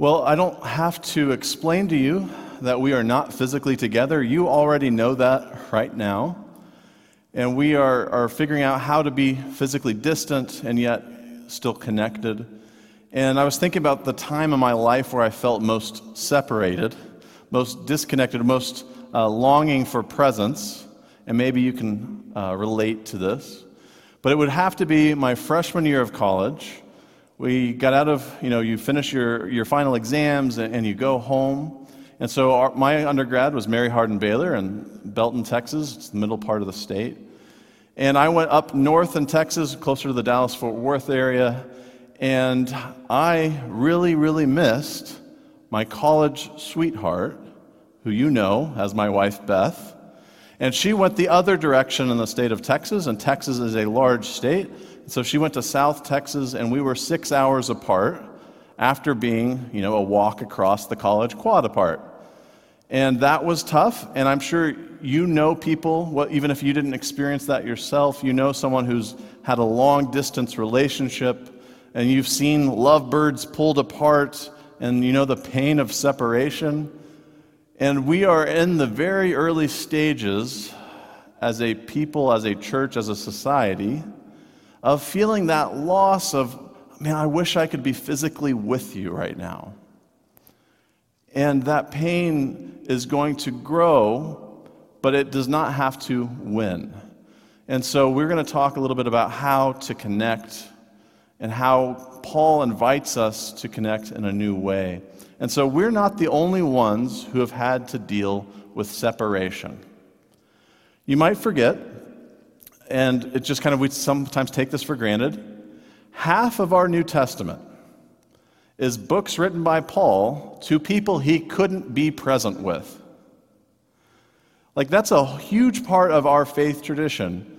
Well, I don't have to explain to you that we are not physically together. You already know that right now. And we are, are figuring out how to be physically distant and yet still connected. And I was thinking about the time in my life where I felt most separated, most disconnected, most uh, longing for presence. And maybe you can uh, relate to this. But it would have to be my freshman year of college we got out of, you know, you finish your, your final exams and, and you go home. And so our, my undergrad was Mary Hardin Baylor in Belton, Texas. It's the middle part of the state. And I went up north in Texas, closer to the Dallas Fort Worth area. And I really, really missed my college sweetheart, who you know as my wife Beth. And she went the other direction in the state of Texas, and Texas is a large state. So she went to South Texas, and we were six hours apart after being, you know, a walk across the college quad apart. And that was tough, and I'm sure you know people, well, even if you didn't experience that yourself, you know someone who's had a long distance relationship, and you've seen lovebirds pulled apart, and you know the pain of separation. And we are in the very early stages as a people, as a church, as a society of feeling that loss of, man, I wish I could be physically with you right now. And that pain is going to grow, but it does not have to win. And so we're going to talk a little bit about how to connect and how Paul invites us to connect in a new way. And so we're not the only ones who have had to deal with separation. You might forget and it just kind of, we sometimes take this for granted. Half of our New Testament is books written by Paul to people he couldn't be present with. Like, that's a huge part of our faith tradition.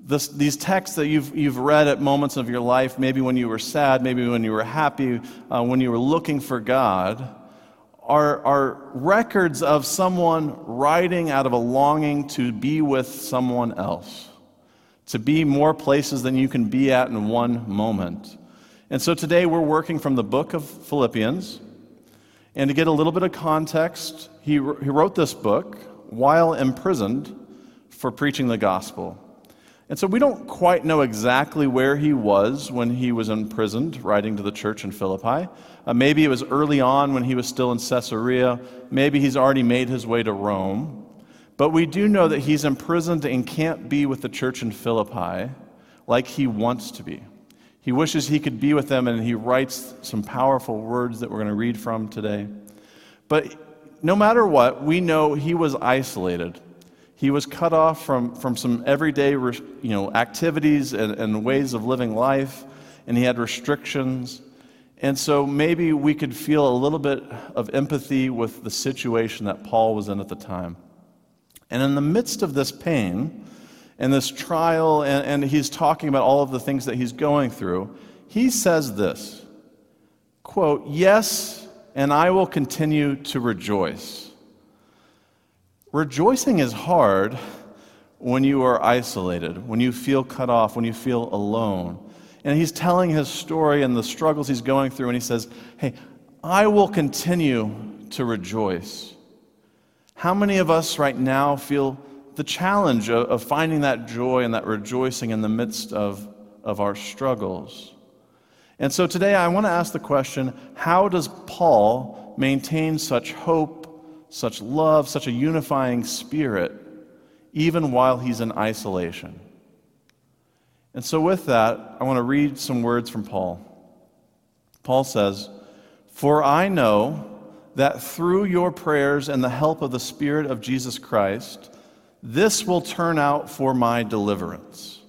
This, these texts that you've, you've read at moments of your life, maybe when you were sad, maybe when you were happy, uh, when you were looking for God, are, are records of someone writing out of a longing to be with someone else to be more places than you can be at in one moment. And so today we're working from the book of Philippians. And to get a little bit of context, he, he wrote this book while imprisoned for preaching the gospel. And so we don't quite know exactly where he was when he was imprisoned, writing to the church in Philippi. Uh, maybe it was early on when he was still in Caesarea. Maybe he's already made his way to Rome. But we do know that he's imprisoned and can't be with the church in Philippi like he wants to be. He wishes he could be with them, and he writes some powerful words that we're going to read from today. But no matter what, we know he was isolated. He was cut off from, from some everyday you know, activities and, and ways of living life, and he had restrictions. And so maybe we could feel a little bit of empathy with the situation that Paul was in at the time. And in the midst of this pain and this trial, and, and he's talking about all of the things that he's going through, he says this quote, Yes, and I will continue to rejoice. Rejoicing is hard when you are isolated, when you feel cut off, when you feel alone. And he's telling his story and the struggles he's going through, and he says, Hey, I will continue to rejoice. How many of us right now feel the challenge of, of finding that joy and that rejoicing in the midst of, of our struggles? And so today I want to ask the question how does Paul maintain such hope, such love, such a unifying spirit, even while he's in isolation? And so, with that, I want to read some words from Paul. Paul says, For I know that through your prayers and the help of the Spirit of Jesus Christ, this will turn out for my deliverance.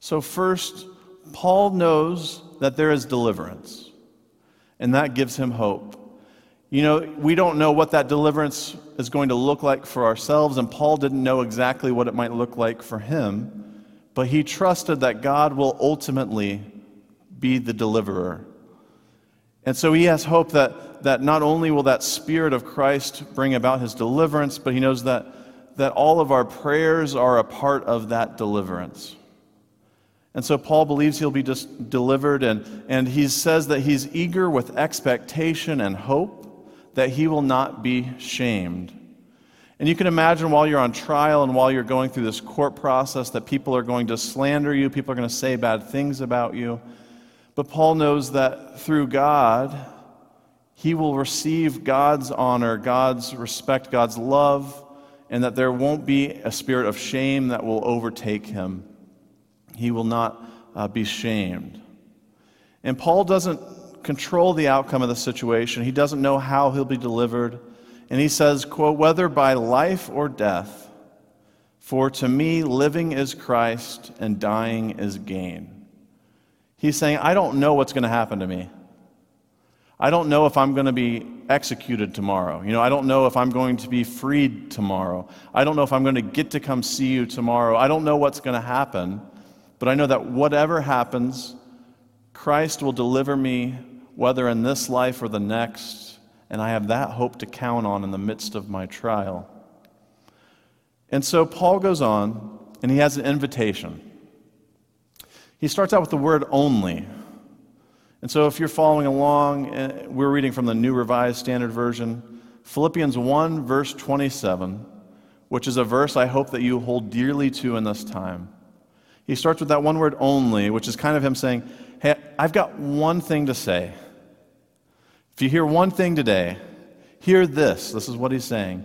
So, first, Paul knows that there is deliverance, and that gives him hope. You know, we don't know what that deliverance is going to look like for ourselves, and Paul didn't know exactly what it might look like for him, but he trusted that God will ultimately be the deliverer. And so he has hope that, that not only will that Spirit of Christ bring about his deliverance, but he knows that, that all of our prayers are a part of that deliverance. And so Paul believes he'll be just delivered, and, and he says that he's eager with expectation and hope that he will not be shamed. And you can imagine while you're on trial and while you're going through this court process that people are going to slander you, people are going to say bad things about you. But Paul knows that through God, he will receive God's honor, God's respect, God's love, and that there won't be a spirit of shame that will overtake him. He will not uh, be shamed. And Paul doesn't control the outcome of the situation. He doesn't know how he'll be delivered. And he says, quote, whether by life or death, for to me living is Christ and dying is gain. He's saying, I don't know what's going to happen to me. I don't know if I'm going to be executed tomorrow. You know, I don't know if I'm going to be freed tomorrow. I don't know if I'm going to get to come see you tomorrow. I don't know what's going to happen, but I know that whatever happens, Christ will deliver me, whether in this life or the next, and I have that hope to count on in the midst of my trial. And so Paul goes on, and he has an invitation. He starts out with the word only. And so, if you're following along, eh, we're reading from the New Revised Standard Version, Philippians 1, verse 27, which is a verse I hope that you hold dearly to in this time. He starts with that one word only, which is kind of him saying, Hey, I've got one thing to say. If you hear one thing today, hear this. This is what he's saying.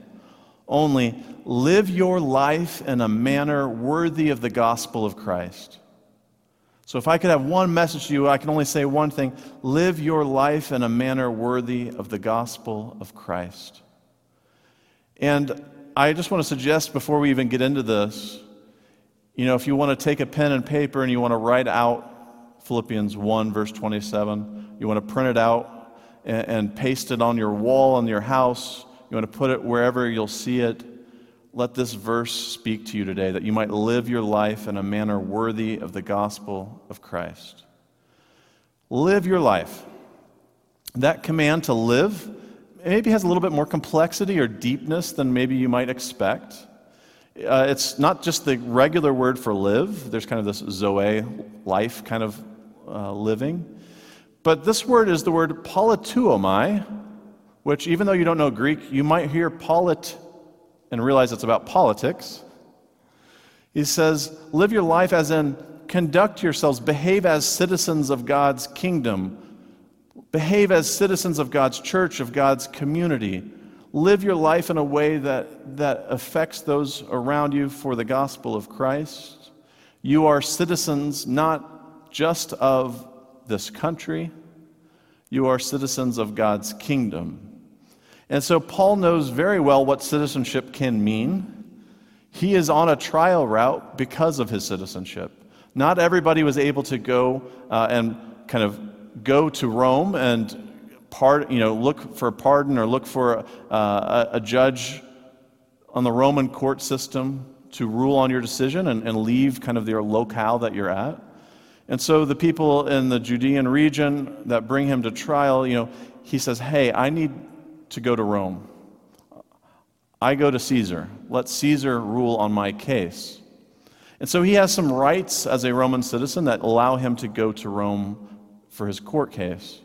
Only live your life in a manner worthy of the gospel of Christ. So, if I could have one message to you, I can only say one thing live your life in a manner worthy of the gospel of Christ. And I just want to suggest before we even get into this, you know, if you want to take a pen and paper and you want to write out Philippians 1, verse 27, you want to print it out and, and paste it on your wall in your house, you want to put it wherever you'll see it let this verse speak to you today that you might live your life in a manner worthy of the gospel of Christ. Live your life. That command to live maybe has a little bit more complexity or deepness than maybe you might expect. Uh, it's not just the regular word for live, there's kind of this zoe, life kind of uh, living. But this word is the word politeuomai, which, even though you don't know Greek, you might hear polit and realize it's about politics. He says, live your life as in conduct yourselves, behave as citizens of God's kingdom, behave as citizens of God's church, of God's community. Live your life in a way that, that affects those around you for the gospel of Christ. You are citizens not just of this country, you are citizens of God's kingdom. And so Paul knows very well what citizenship can mean. He is on a trial route because of his citizenship. Not everybody was able to go uh, and kind of go to Rome and you know, look for a pardon or look for uh, a, a judge on the Roman court system to rule on your decision and, and leave kind of your locale that you're at. And so the people in the Judean region that bring him to trial, you know, he says, Hey, I need to go to Rome. I go to Caesar. Let Caesar rule on my case. And so he has some rights as a Roman citizen that allow him to go to Rome for his court case.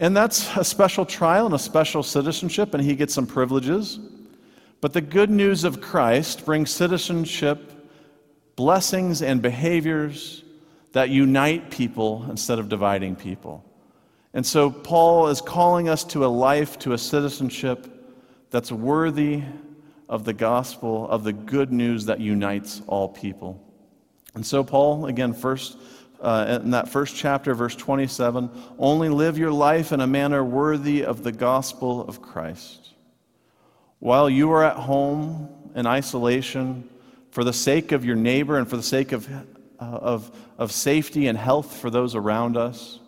And that's a special trial and a special citizenship, and he gets some privileges. But the good news of Christ brings citizenship, blessings, and behaviors that unite people instead of dividing people. And so Paul is calling us to a life, to a citizenship that's worthy of the gospel, of the good news that unites all people. And so, Paul, again, first, uh, in that first chapter, verse 27, only live your life in a manner worthy of the gospel of Christ. While you are at home in isolation, for the sake of your neighbor and for the sake of, uh, of, of safety and health for those around us,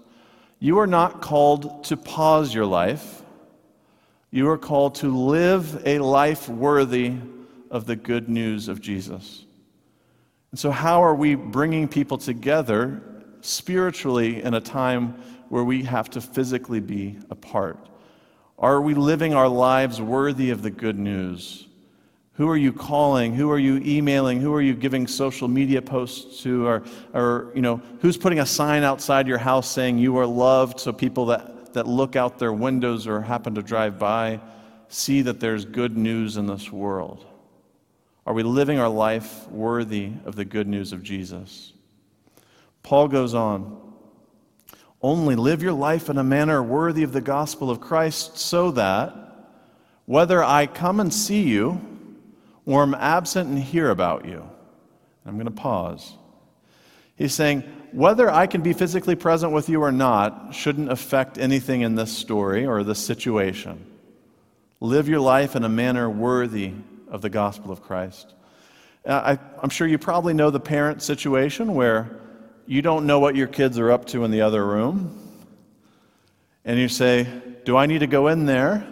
you are not called to pause your life. You are called to live a life worthy of the good news of Jesus. And so, how are we bringing people together spiritually in a time where we have to physically be apart? Are we living our lives worthy of the good news? Who are you calling? Who are you emailing? Who are you giving social media posts to? Or, or you know, who's putting a sign outside your house saying you are loved so people that, that look out their windows or happen to drive by see that there's good news in this world? Are we living our life worthy of the good news of Jesus? Paul goes on only live your life in a manner worthy of the gospel of Christ so that whether I come and see you or am absent and hear about you. I'm going to pause. He's saying, whether I can be physically present with you or not shouldn't affect anything in this story or this situation. Live your life in a manner worthy of the gospel of Christ. Uh, I, am sure you probably know the parent situation where you don't know what your kids are up to in the other room. And you say, Do I need to go in there?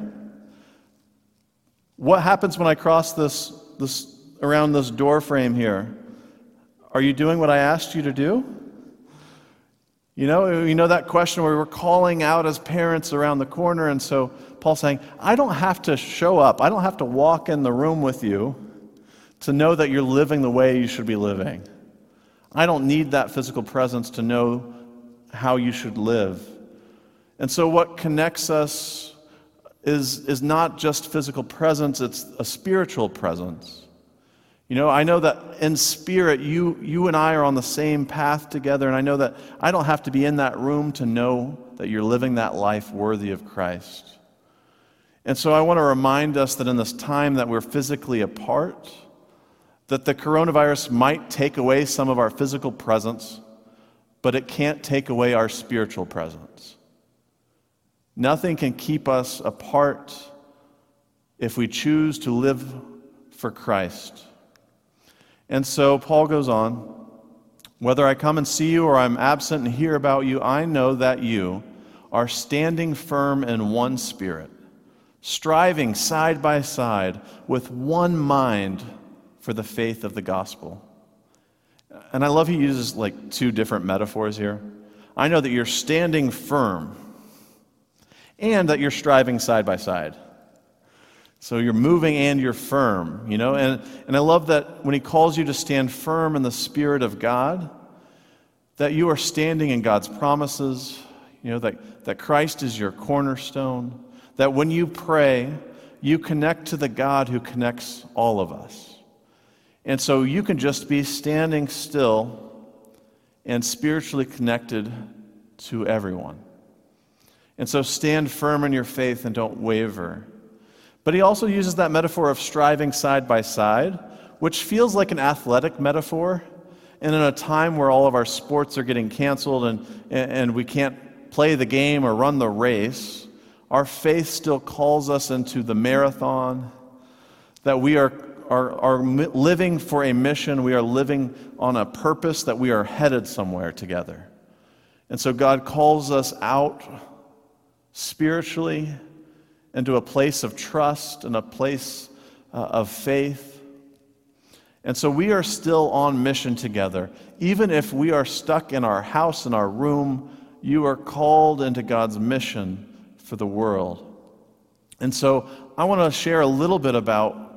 What happens when I cross this, this around this door frame here? Are you doing what I asked you to do? You know, you know that question where we're calling out as parents around the corner, and so Paul's saying, I don't have to show up, I don't have to walk in the room with you to know that you're living the way you should be living. I don't need that physical presence to know how you should live. And so, what connects us is, is not just physical presence, it's a spiritual presence. You know, I know that in spirit, you, you and I are on the same path together, and I know that I don't have to be in that room to know that you're living that life worthy of Christ. And so I want to remind us that in this time that we're physically apart, that the coronavirus might take away some of our physical presence, but it can't take away our spiritual presence. Nothing can keep us apart if we choose to live for Christ. And so Paul goes on Whether I come and see you or I'm absent and hear about you, I know that you are standing firm in one spirit, striving side by side with one mind for the faith of the gospel. And I love he uses like two different metaphors here. I know that you're standing firm and that you're striving side by side. So you're moving and you're firm, you know? And, and I love that when he calls you to stand firm in the Spirit of God, that you are standing in God's promises, you know, that, that Christ is your cornerstone, that when you pray, you connect to the God who connects all of us. And so you can just be standing still and spiritually connected to everyone. And so stand firm in your faith and don't waver. But he also uses that metaphor of striving side by side, which feels like an athletic metaphor. And in a time where all of our sports are getting canceled and, and we can't play the game or run the race, our faith still calls us into the marathon, that we are are, are living for a mission. We are living on a purpose that we are headed somewhere together. And so God calls us out spiritually into a place of trust and a place uh, of faith. And so we are still on mission together. Even if we are stuck in our house, in our room, you are called into God's mission for the world. And so I want to share a little bit about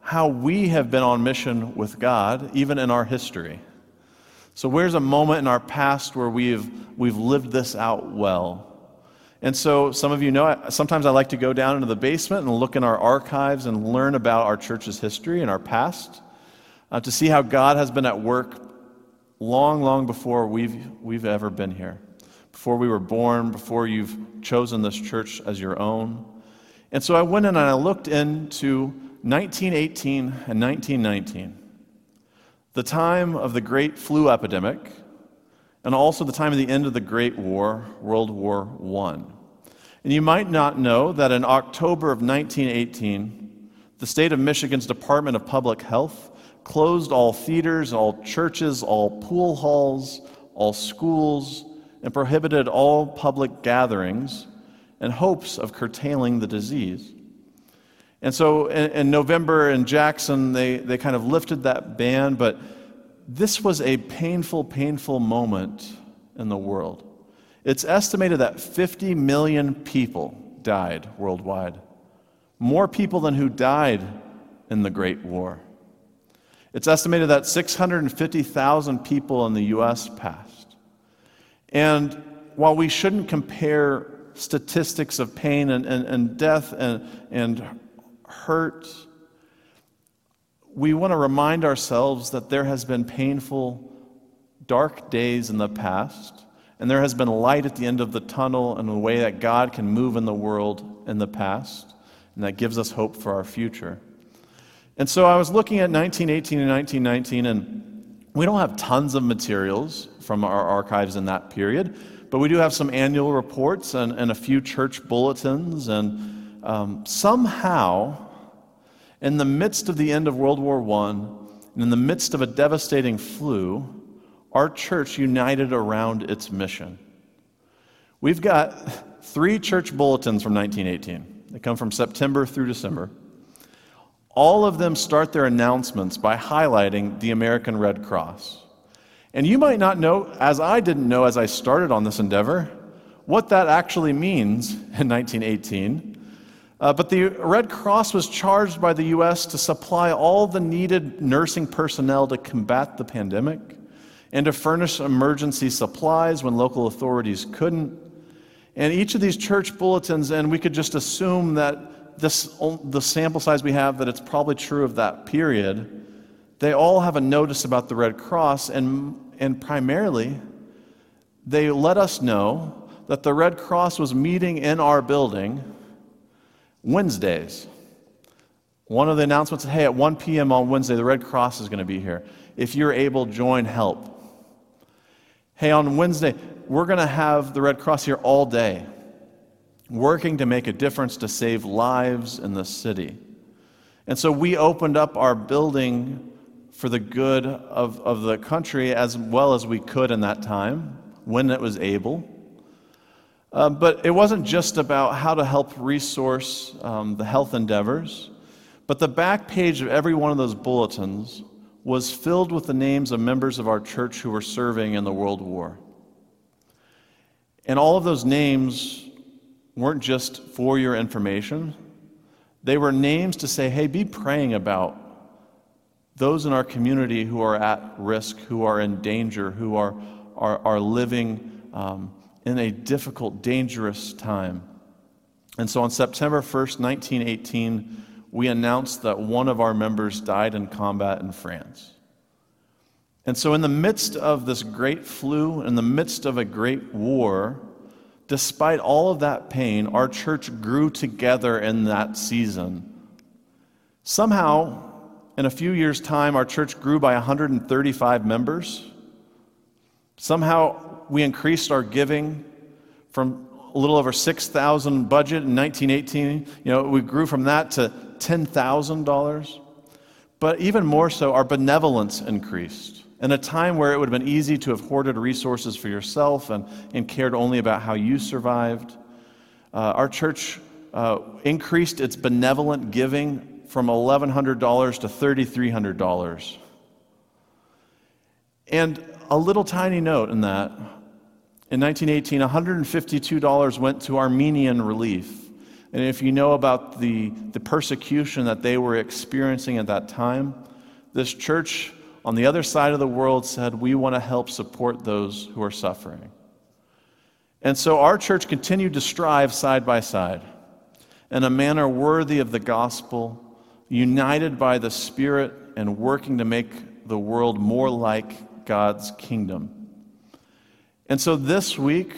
how we have been on mission with God, even in our history. So, where's a moment in our past where we've, we've lived this out well? And so, some of you know, sometimes I like to go down into the basement and look in our archives and learn about our church's history and our past uh, to see how God has been at work long, long before we've, we've ever been here, before we were born, before you've chosen this church as your own. And so, I went in and I looked into 1918 and 1919, the time of the great flu epidemic, and also the time of the end of the Great War, World War I. And you might not know that in October of 1918, the state of Michigan's Department of Public Health closed all theaters, all churches, all pool halls, all schools, and prohibited all public gatherings in hopes of curtailing the disease. And so in, in, November in Jackson, they, they kind of lifted that ban, but this was a painful, painful moment in the world. It's estimated that 50 million people died worldwide. More people than who died in the Great War. It's estimated that 650,000 people in the U.S. passed. And while we shouldn't compare statistics of pain and, and, and death and, and hurt, we want to remind ourselves that there has been painful, dark days in the past, and there has been light at the end of the tunnel and a way that God can move in the world in the past, and that gives us hope for our future. And so I was looking at 1918 and 1919, and we don't have tons of materials from our archives in that period, but we do have some annual reports and, and a few church bulletins, and um, somehow, in the midst of the end of World War I, and in the midst of a devastating flu, our church united around its mission. We've got three church bulletins from 1918. They come from September through December. All of them start their announcements by highlighting the American Red Cross. And you might not know, as I didn't know as I started on this endeavor, what that actually means in 1918. Uh, but the Red Cross was charged by the U.S. to supply all the needed nursing personnel to combat the pandemic and to furnish emergency supplies when local authorities couldn't. And each of these church bulletins, and we could just assume that this, the sample size we have, that it's probably true of that period, they all have a notice about the Red Cross, and, and primarily, they let us know that the Red Cross was meeting in our building Wednesdays. One of the announcements hey, at 1 p.m. on Wednesday, the Red Cross is going to be here. If you're able, join help. Hey, on Wednesday, we're going to have the Red Cross here all day, working to make a difference to save lives in the city. And so we opened up our building for the good of, of the country as well as we could in that time when it was able. Uh, but it wasn't just about how to help resource um, the health endeavors, but the back page of every one of those bulletins was filled with the names of members of our church who were serving in the World War. And all of those names weren't just for your information, they were names to say, hey, be praying about those in our community who are at risk, who are in danger, who are, are, are living um, in a difficult, dangerous time. And so on September 1st, 1918, we announced that one of our members died in combat in France. And so, in the midst of this great flu, in the midst of a great war, despite all of that pain, our church grew together in that season. Somehow, in a few years' time, our church grew by 135 members. Somehow, we increased our giving from a little over 6,000 budget in 1918. You know, we grew from that to $10,000. But even more so, our benevolence increased. In a time where it would have been easy to have hoarded resources for yourself and, and cared only about how you survived, uh, our church uh, increased its benevolent giving from $1,100 to $3,300. And a little tiny note in that in 1918, $152 went to Armenian relief. And if you know about the, the persecution that they were experiencing at that time, this church on the other side of the world said, We want to help support those who are suffering. And so our church continued to strive side by side in a manner worthy of the gospel united by the Spirit and working to make the world more like God's kingdom. And so this week,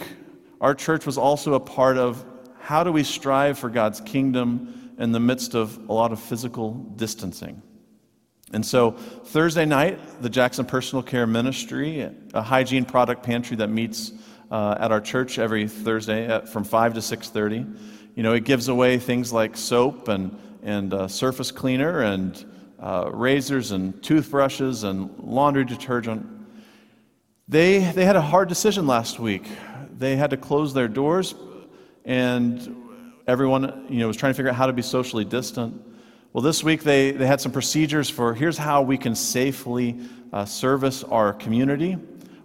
our church was also a part of how do we strive for God's kingdom in the midst of a lot of physical distancing. And so Thursday night, the Jackson Personal Care Ministry, a hygiene product pantry that meets uh, at our church every Thursday at, from 5 to 6:30. You know, it gives away things like soap and and uh, surface cleaner and uh, razors and toothbrushes and laundry detergent. They, they had a hard decision last week. They had to close their doors, and everyone you know, was trying to figure out how to be socially distant. Well, this week they, they had some procedures for here's how we can safely uh, service our community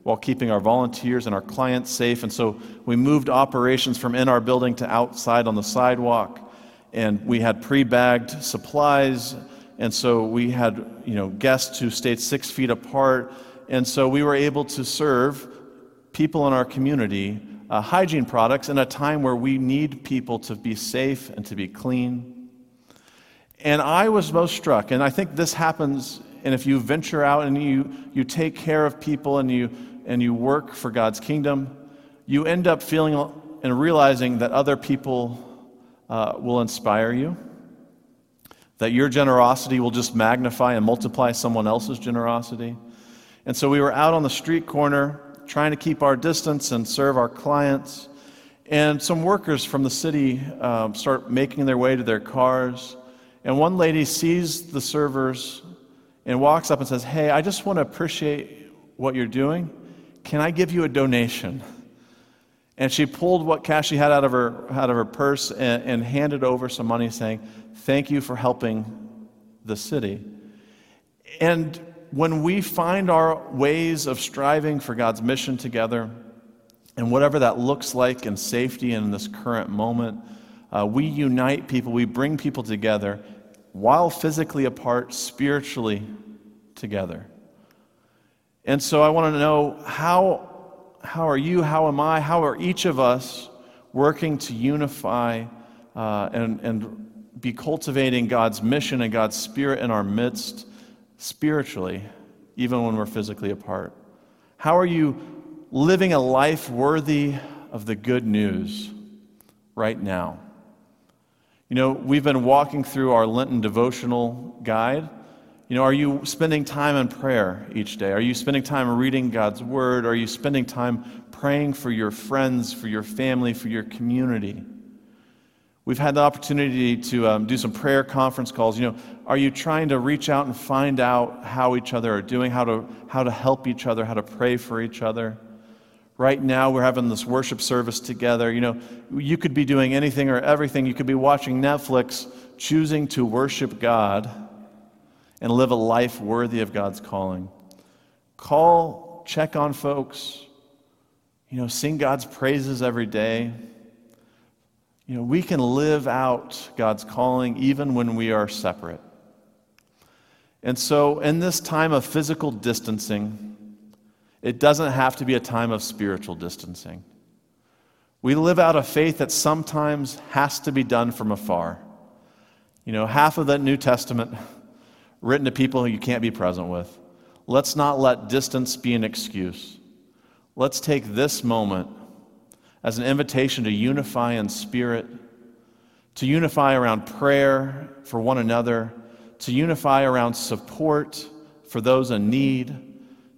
while keeping our volunteers and our clients safe. And so we moved operations from in our building to outside on the sidewalk and we had pre bagged supplies And so we had, you know, guests who stayed six feet apart. And so we were able to serve people in our community uh, hygiene products in a time where we need people to be safe and to be clean. And I was most struck, and I think this happens, and if you venture out and you, you take care of people and you, and you work for God's kingdom, you end up feeling and realizing that other people uh, will inspire you, that your generosity will just magnify and multiply someone else's generosity. And so we were out on the street corner trying to keep our distance and serve our clients. And some workers from the city um, start making their way to their cars. And one lady sees the servers and walks up and says, Hey, I just want to appreciate what you're doing. Can I give you a donation? And she pulled what cash she had out of her, out of her purse and, and handed over some money, saying, Thank you for helping the city. And when we find our ways of striving for God's mission together, and whatever that looks like in safety and in this current moment, uh, we unite people, we bring people together while physically apart, spiritually together. And so I want to know how, how are you, how am I, how are each of us working to unify uh, and, and be cultivating God's mission and God's spirit in our midst? Spiritually, even when we're physically apart? How are you living a life worthy of the good news right now? You know, we've been walking through our Lenten devotional guide. You know, are you spending time in prayer each day? Are you spending time reading God's word? Are you spending time praying for your friends, for your family, for your community? We've had the opportunity to um, do some prayer conference calls. You know, are you trying to reach out and find out how each other are doing, how to, how to help each other, how to pray for each other? Right now, we're having this worship service together. You know, you could be doing anything or everything. You could be watching Netflix, choosing to worship God and live a life worthy of God's calling. Call, check on folks, you know, sing God's praises every day. You know, we can live out God's calling even when we are separate. And so, in this time of physical distancing, it doesn't have to be a time of spiritual distancing. We live out a faith that sometimes has to be done from afar. You know, half of the New Testament written to people who you can't be present with. Let's not let distance be an excuse. Let's take this moment as an invitation to unify in spirit, to unify around prayer for one another, to unify around support for those in need,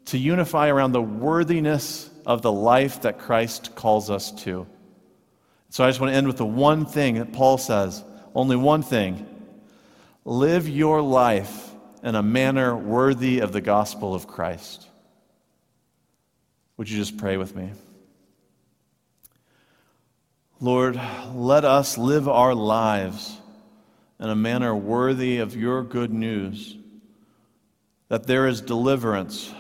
to unify around the worthiness of the life that Christ calls us to. So I just want to end with the one thing that Paul says only one thing live your life in a manner worthy of the gospel of Christ. Would you just pray with me? Lord, let us live our lives in a manner worthy of your good news, that there is deliverance,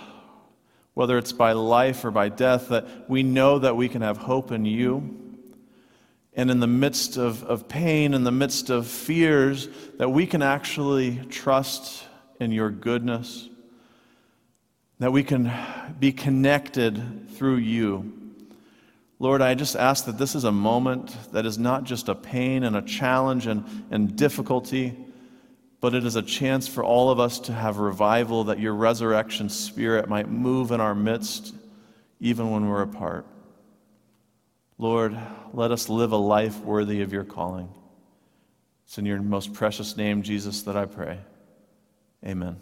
whether it's by life or by death, that we know that we can have hope in you. And in the midst of, of pain, in the midst of fears, that we can actually trust in your goodness, that we can be connected through you Lord, I just ask that this is a moment that is not just a pain and a challenge and, and difficulty, but it is a chance for all of us to have revival, that your resurrection spirit might move in our midst, even when we're apart. Lord, let us live a life worthy of your calling. It's in your most precious name, Jesus, that I pray. Amen.